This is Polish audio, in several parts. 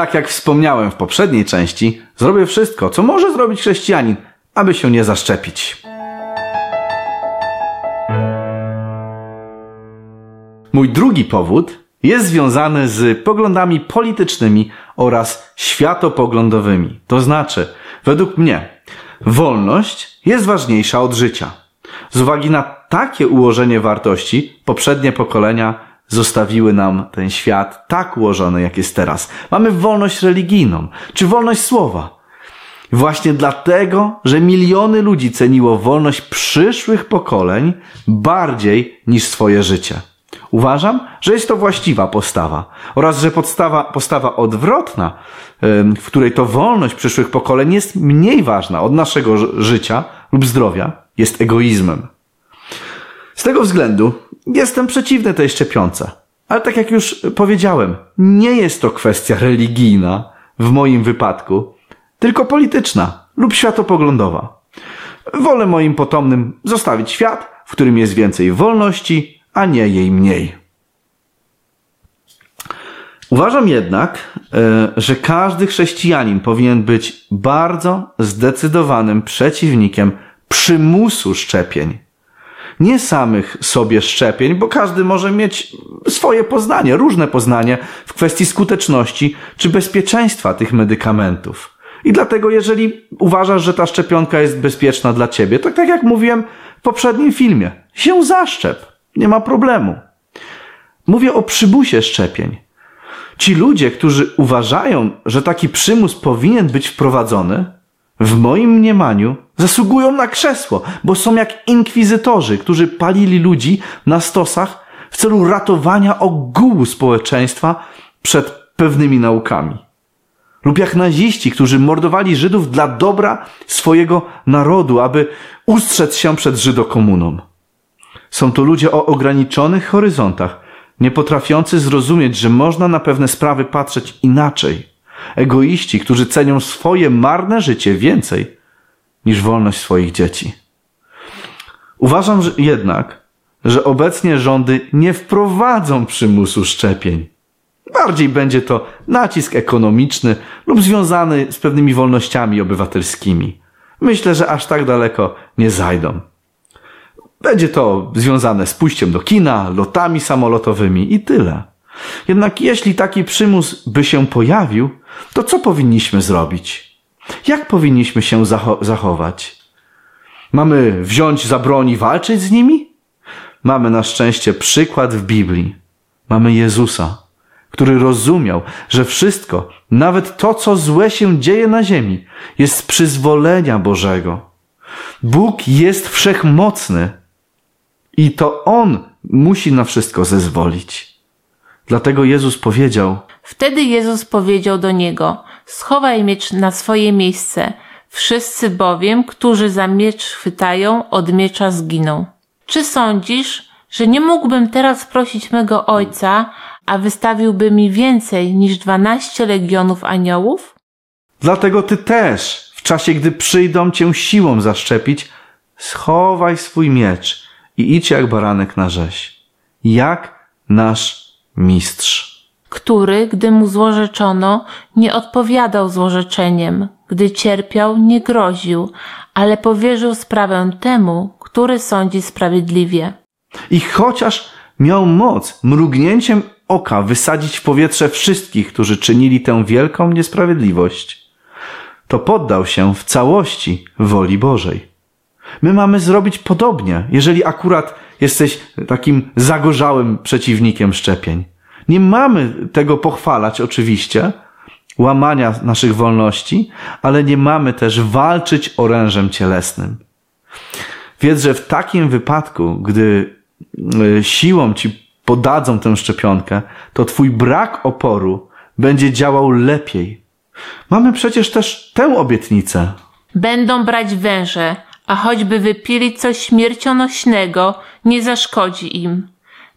Tak jak wspomniałem w poprzedniej części, zrobię wszystko, co może zrobić chrześcijanin, aby się nie zaszczepić. Mój drugi powód jest związany z poglądami politycznymi oraz światopoglądowymi. To znaczy, według mnie, wolność jest ważniejsza od życia. Z uwagi na takie ułożenie wartości, poprzednie pokolenia zostawiły nam ten świat tak ułożony, jak jest teraz. Mamy wolność religijną, czy wolność słowa. Właśnie dlatego, że miliony ludzi ceniło wolność przyszłych pokoleń bardziej niż swoje życie. Uważam, że jest to właściwa postawa oraz że podstawa, postawa odwrotna, w której to wolność przyszłych pokoleń jest mniej ważna od naszego życia lub zdrowia, jest egoizmem. Z tego względu jestem przeciwny tej szczepionce. Ale tak jak już powiedziałem, nie jest to kwestia religijna w moim wypadku, tylko polityczna lub światopoglądowa. Wolę moim potomnym zostawić świat, w którym jest więcej wolności, a nie jej mniej. Uważam jednak, e, że każdy chrześcijanin powinien być bardzo zdecydowanym przeciwnikiem przymusu szczepień. Nie samych sobie szczepień, bo każdy może mieć swoje poznanie, różne poznanie w kwestii skuteczności czy bezpieczeństwa tych medykamentów. I dlatego, jeżeli uważasz, że ta szczepionka jest bezpieczna dla ciebie, to tak jak mówiłem w poprzednim filmie, się zaszczep. Nie ma problemu. Mówię o przymusie szczepień. Ci ludzie, którzy uważają, że taki przymus powinien być wprowadzony, w moim mniemaniu zasługują na krzesło, bo są jak inkwizytorzy, którzy palili ludzi na stosach w celu ratowania ogółu społeczeństwa przed pewnymi naukami. Lub jak naziści, którzy mordowali Żydów dla dobra swojego narodu, aby ustrzec się przed Żydokomuną. Są to ludzie o ograniczonych horyzontach, nie potrafiący zrozumieć, że można na pewne sprawy patrzeć inaczej. Egoiści, którzy cenią swoje marne życie więcej niż wolność swoich dzieci. Uważam że jednak, że obecnie rządy nie wprowadzą przymusu szczepień. Bardziej będzie to nacisk ekonomiczny lub związany z pewnymi wolnościami obywatelskimi. Myślę, że aż tak daleko nie zajdą. Będzie to związane z pójściem do kina, lotami samolotowymi i tyle. Jednak jeśli taki przymus by się pojawił, to co powinniśmy zrobić? Jak powinniśmy się zacho zachować? Mamy wziąć za broń i walczyć z nimi? Mamy na szczęście przykład w Biblii. Mamy Jezusa, który rozumiał, że wszystko, nawet to, co złe się dzieje na ziemi, jest z przyzwolenia Bożego. Bóg jest wszechmocny i to On musi na wszystko zezwolić. Dlatego Jezus powiedział: Wtedy Jezus powiedział do niego: Schowaj miecz na swoje miejsce. Wszyscy bowiem, którzy za miecz chwytają, od miecza zginą. Czy sądzisz, że nie mógłbym teraz prosić mego ojca, a wystawiłby mi więcej niż dwanaście legionów aniołów? Dlatego ty też, w czasie gdy przyjdą cię siłą zaszczepić, schowaj swój miecz i idź jak baranek na rzeź, jak nasz mistrz. Który, gdy mu złorzeczono, nie odpowiadał złorzeczeniem, gdy cierpiał, nie groził, ale powierzył sprawę temu, który sądzi sprawiedliwie. I chociaż miał moc mrugnięciem oka wysadzić w powietrze wszystkich, którzy czynili tę wielką niesprawiedliwość, to poddał się w całości woli Bożej. My mamy zrobić podobnie, jeżeli akurat jesteś takim zagorzałym przeciwnikiem szczepień. Nie mamy tego pochwalać oczywiście, łamania naszych wolności, ale nie mamy też walczyć orężem cielesnym. Wiedz, że w takim wypadku, gdy y, siłą ci podadzą tę szczepionkę, to twój brak oporu będzie działał lepiej. Mamy przecież też tę obietnicę. Będą brać węże, a choćby wypili coś śmiercionośnego, nie zaszkodzi im.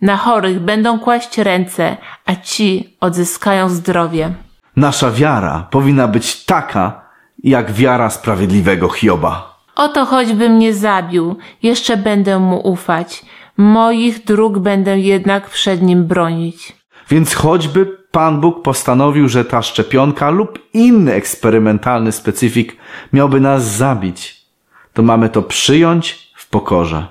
Na chorych będą kłaść ręce, a ci odzyskają zdrowie. Nasza wiara powinna być taka, jak wiara sprawiedliwego Hioba. Oto choćby mnie zabił, jeszcze będę mu ufać. Moich dróg będę jednak przed nim bronić. Więc choćby Pan Bóg postanowił, że ta szczepionka lub inny eksperymentalny specyfik miałby nas zabić, to mamy to przyjąć w pokorze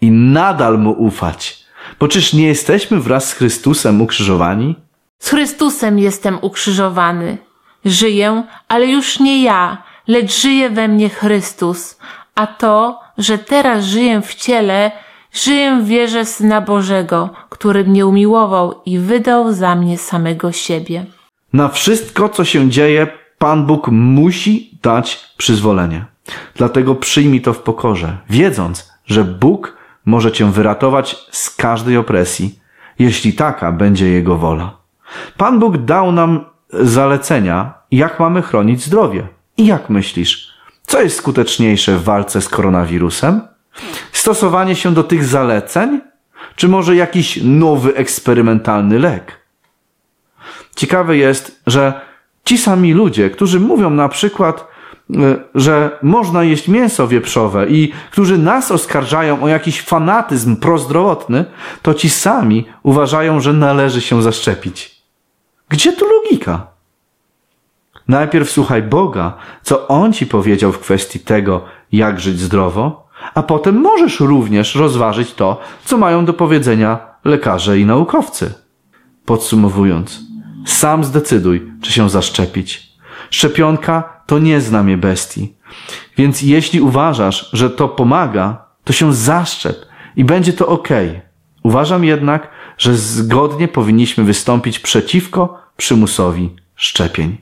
i nadal mu ufać. Bo czyż nie jesteśmy wraz z Chrystusem ukrzyżowani? Z Chrystusem jestem ukrzyżowany. Żyję, ale już nie ja, lecz żyje we mnie Chrystus. A to, że teraz żyję w ciele, żyję w wierze Syna Bożego, który mnie umiłował i wydał za mnie samego siebie. Na wszystko, co się dzieje, Pan Bóg musi dać przyzwolenie. Dlatego przyjmij to w pokorze, wiedząc, że Bóg może cię wyratować z każdej opresji, jeśli taka będzie Jego wola. Pan Bóg dał nam zalecenia, jak mamy chronić zdrowie. I jak myślisz, co jest skuteczniejsze w walce z koronawirusem? Stosowanie się do tych zaleceń? Czy może jakiś nowy eksperymentalny lek? Ciekawe jest, że ci sami ludzie, którzy mówią na przykład, że można jeść mięso wieprzowe i którzy nas oskarżają o jakiś fanatyzm prozdrowotny, to ci sami uważają, że należy się zaszczepić. Gdzie tu logika? Najpierw słuchaj Boga, co On ci powiedział w kwestii tego, jak żyć zdrowo, a potem możesz również rozważyć to, co mają do powiedzenia lekarze i naukowcy. Podsumowując, sam zdecyduj, czy się zaszczepić. Szczepionka to nie znamie bestii. Więc jeśli uważasz, że to pomaga, to się zaszczep i będzie to ok. Uważam jednak, że zgodnie powinniśmy wystąpić przeciwko przymusowi szczepień.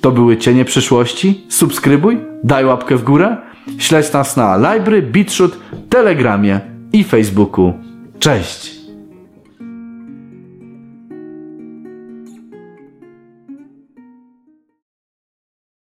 To były cienie przyszłości. Subskrybuj, daj łapkę w górę, śledź nas na Library, BitShoot, Telegramie i Facebooku. Cześć!